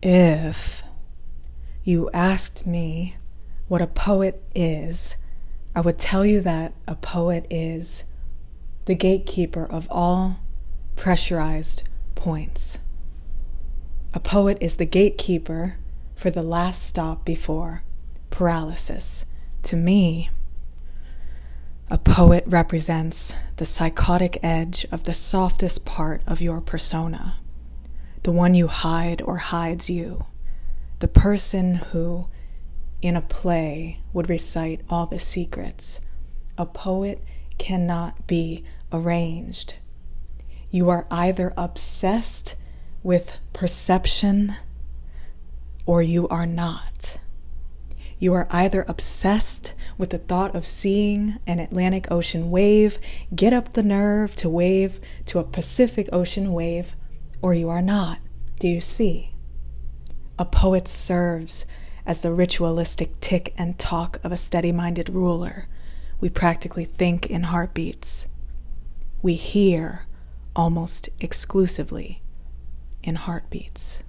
If you asked me what a poet is, I would tell you that a poet is the gatekeeper of all pressurized points. A poet is the gatekeeper for the last stop before paralysis. To me, a poet represents the psychotic edge of the softest part of your persona, the one you hide or hides you, the person who, in a play, would recite all the secrets. A poet cannot be arranged. You are either obsessed with perception or you are not. You are either obsessed with the thought of seeing an Atlantic Ocean wave, get up the nerve to wave to a Pacific Ocean wave, or you are not. Do you see? A poet serves as the ritualistic tick and talk of a steady minded ruler. We practically think in heartbeats. We hear almost exclusively in heartbeats.